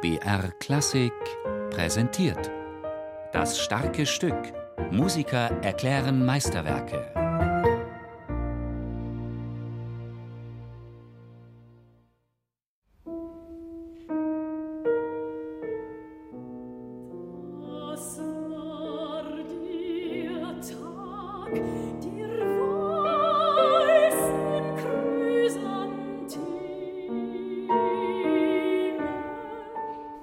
BR Klassik präsentiert. Das starke Stück. Musiker erklären Meisterwerke.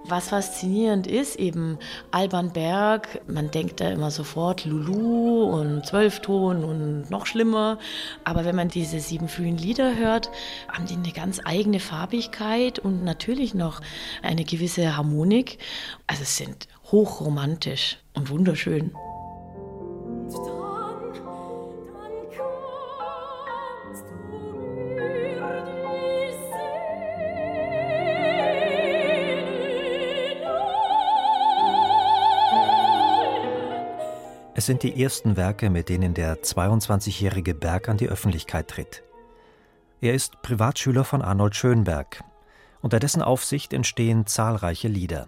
Was faszinierend ist, eben Alban Berg, man denkt da immer sofort Lulu und Zwölfton und noch schlimmer. Aber wenn man diese sieben frühen Lieder hört, haben die eine ganz eigene Farbigkeit und natürlich noch eine gewisse Harmonik. Also es sind hochromantisch und wunderschön. Sind die ersten Werke, mit denen der 22-jährige Berg an die Öffentlichkeit tritt. Er ist Privatschüler von Arnold Schönberg. Unter dessen Aufsicht entstehen zahlreiche Lieder.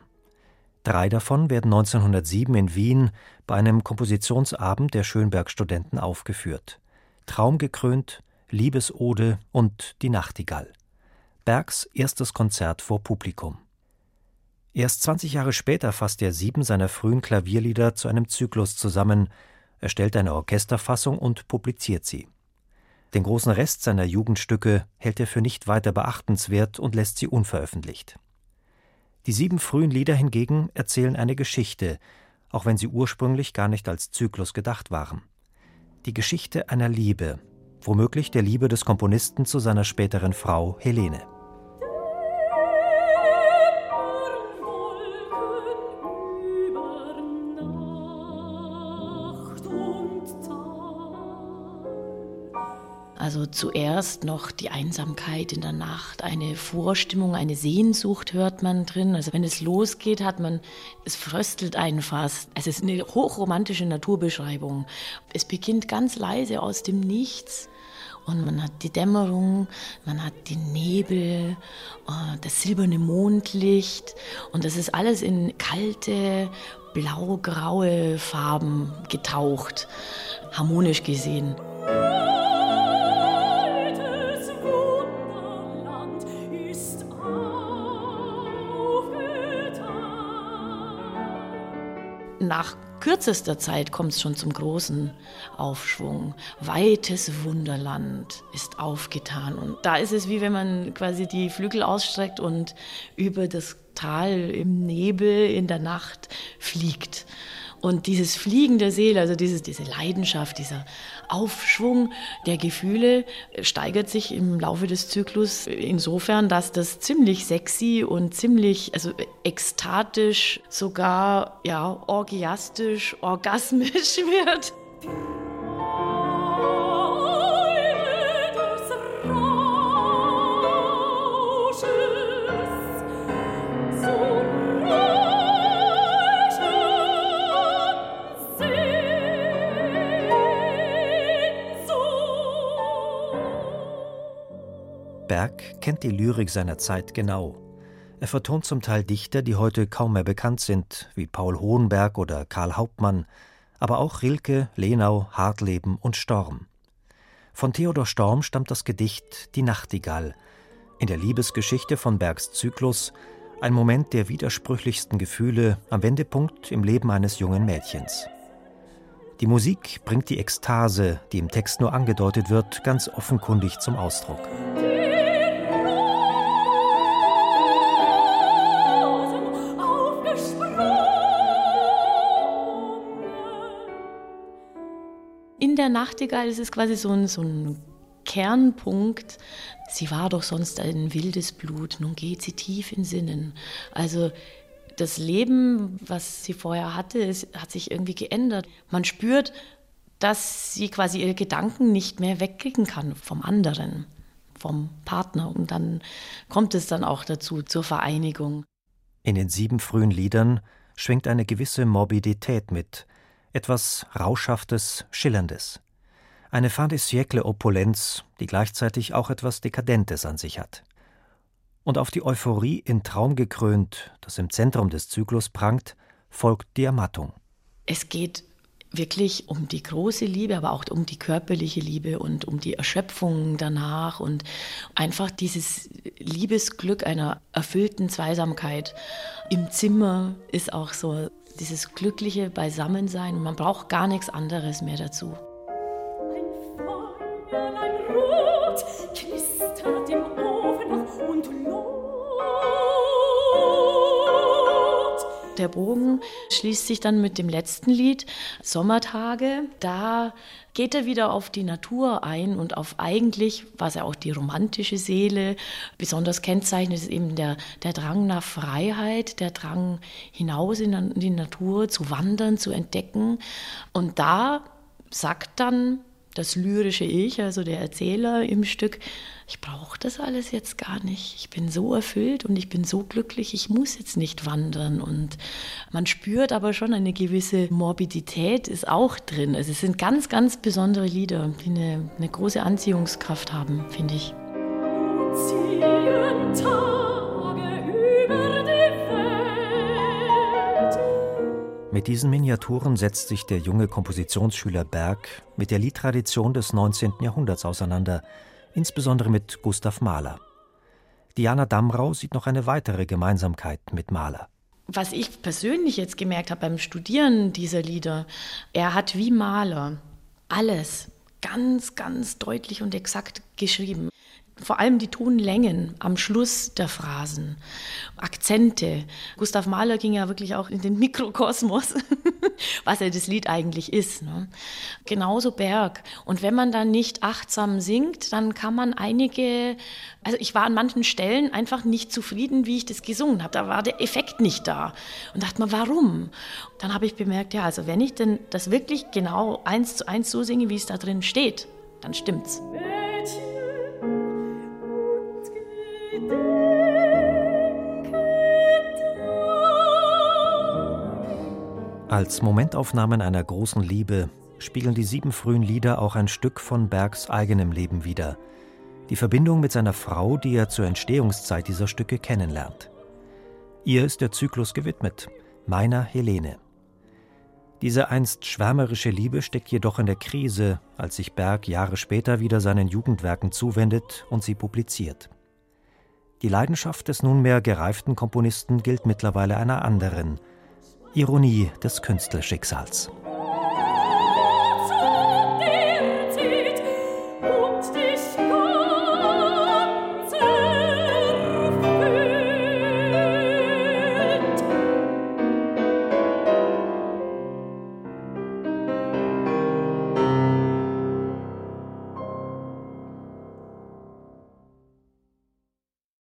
Drei davon werden 1907 in Wien bei einem Kompositionsabend der Schönberg-Studenten aufgeführt. Traumgekrönt, Liebesode und Die Nachtigall. Bergs erstes Konzert vor Publikum. Erst 20 Jahre später fasst er sieben seiner frühen Klavierlieder zu einem Zyklus zusammen, erstellt eine Orchesterfassung und publiziert sie. Den großen Rest seiner Jugendstücke hält er für nicht weiter beachtenswert und lässt sie unveröffentlicht. Die sieben frühen Lieder hingegen erzählen eine Geschichte, auch wenn sie ursprünglich gar nicht als Zyklus gedacht waren. Die Geschichte einer Liebe, womöglich der Liebe des Komponisten zu seiner späteren Frau Helene. Also zuerst noch die Einsamkeit in der Nacht, eine Vorstimmung, eine Sehnsucht hört man drin. Also wenn es losgeht, hat man, es fröstelt einen fast. Es ist eine hochromantische Naturbeschreibung. Es beginnt ganz leise aus dem Nichts. Und man hat die Dämmerung, man hat den Nebel, äh, das silberne Mondlicht. Und das ist alles in kalte, blau-graue Farben getaucht, harmonisch gesehen. Nach kürzester Zeit kommt es schon zum großen Aufschwung. Weites Wunderland ist aufgetan. Und da ist es wie wenn man quasi die Flügel ausstreckt und über das Tal im Nebel in der Nacht fliegt. Und dieses Fliegen der Seele, also dieses, diese Leidenschaft, dieser Aufschwung der Gefühle steigert sich im Laufe des Zyklus insofern, dass das ziemlich sexy und ziemlich, also ekstatisch, sogar ja, orgiastisch, orgasmisch wird. Berg kennt die Lyrik seiner Zeit genau. Er vertont zum Teil Dichter, die heute kaum mehr bekannt sind, wie Paul Hohenberg oder Karl Hauptmann, aber auch Rilke, Lenau, Hartleben und Storm. Von Theodor Storm stammt das Gedicht Die Nachtigall, in der Liebesgeschichte von Bergs Zyklus ein Moment der widersprüchlichsten Gefühle am Wendepunkt im Leben eines jungen Mädchens. Die Musik bringt die Ekstase, die im Text nur angedeutet wird, ganz offenkundig zum Ausdruck. In der Nachtigall ist es quasi so ein, so ein Kernpunkt. Sie war doch sonst ein wildes Blut, nun geht sie tief in Sinnen. Also das Leben, was sie vorher hatte, ist, hat sich irgendwie geändert. Man spürt, dass sie quasi ihre Gedanken nicht mehr wegkriegen kann vom anderen, vom Partner. Und dann kommt es dann auch dazu, zur Vereinigung. In den sieben frühen Liedern schwingt eine gewisse Morbidität mit, etwas Rauschhaftes, Schillerndes. Eine fin de siècle Opulenz, die gleichzeitig auch etwas Dekadentes an sich hat. Und auf die Euphorie in Traum gekrönt, das im Zentrum des Zyklus prangt, folgt die Ermattung. Es geht wirklich um die große Liebe, aber auch um die körperliche Liebe und um die Erschöpfung danach und einfach dieses Liebesglück einer erfüllten Zweisamkeit. Im Zimmer ist auch so dieses glückliche Beisammensein man braucht gar nichts anderes mehr dazu. Ein Feuerlein rot Der Bogen schließt sich dann mit dem letzten Lied, Sommertage. Da geht er wieder auf die Natur ein und auf eigentlich, was ja auch die romantische Seele besonders kennzeichnet, ist eben der, der Drang nach Freiheit, der Drang hinaus in die Natur zu wandern, zu entdecken. Und da sagt dann das lyrische Ich, also der Erzähler im Stück, ich brauche das alles jetzt gar nicht. Ich bin so erfüllt und ich bin so glücklich, ich muss jetzt nicht wandern. Und man spürt aber schon eine gewisse Morbidität ist auch drin. Also es sind ganz, ganz besondere Lieder, die eine, eine große Anziehungskraft haben, finde ich. Ziehen Mit diesen Miniaturen setzt sich der junge Kompositionsschüler Berg mit der Liedtradition des 19. Jahrhunderts auseinander – insbesondere mit Gustav Mahler. Diana Damrau sieht noch eine weitere Gemeinsamkeit mit Mahler. Was ich persönlich jetzt gemerkt habe beim Studieren dieser Lieder, er hat wie Mahler alles ganz, ganz deutlich und exakt geschrieben vor allem die Tonlängen am Schluss der Phrasen, Akzente. Gustav Mahler ging ja wirklich auch in den Mikrokosmos, was ja das Lied eigentlich ist. Ne? Genauso Berg. Und wenn man dann nicht achtsam singt, dann kann man einige, also ich war an manchen Stellen einfach nicht zufrieden, wie ich das gesungen habe. Da war der Effekt nicht da. Und dachte mir, warum? Dann habe ich bemerkt, ja, also wenn ich denn das wirklich genau eins zu eins so singe, wie es da drin steht, dann stimmt's. Als Momentaufnahmen einer großen Liebe spiegeln die sieben frühen Lieder auch ein Stück von Bergs eigenem Leben wider. Die Verbindung mit seiner Frau, die er zur Entstehungszeit dieser Stücke kennenlernt. Ihr ist der Zyklus gewidmet, meiner Helene. Diese einst schwärmerische Liebe steckt jedoch in der Krise, als sich Berg Jahre später wieder seinen Jugendwerken zuwendet und sie publiziert. Die Leidenschaft des nunmehr gereiften Komponisten gilt mittlerweile einer anderen, Ironie des Künstlerschicksals.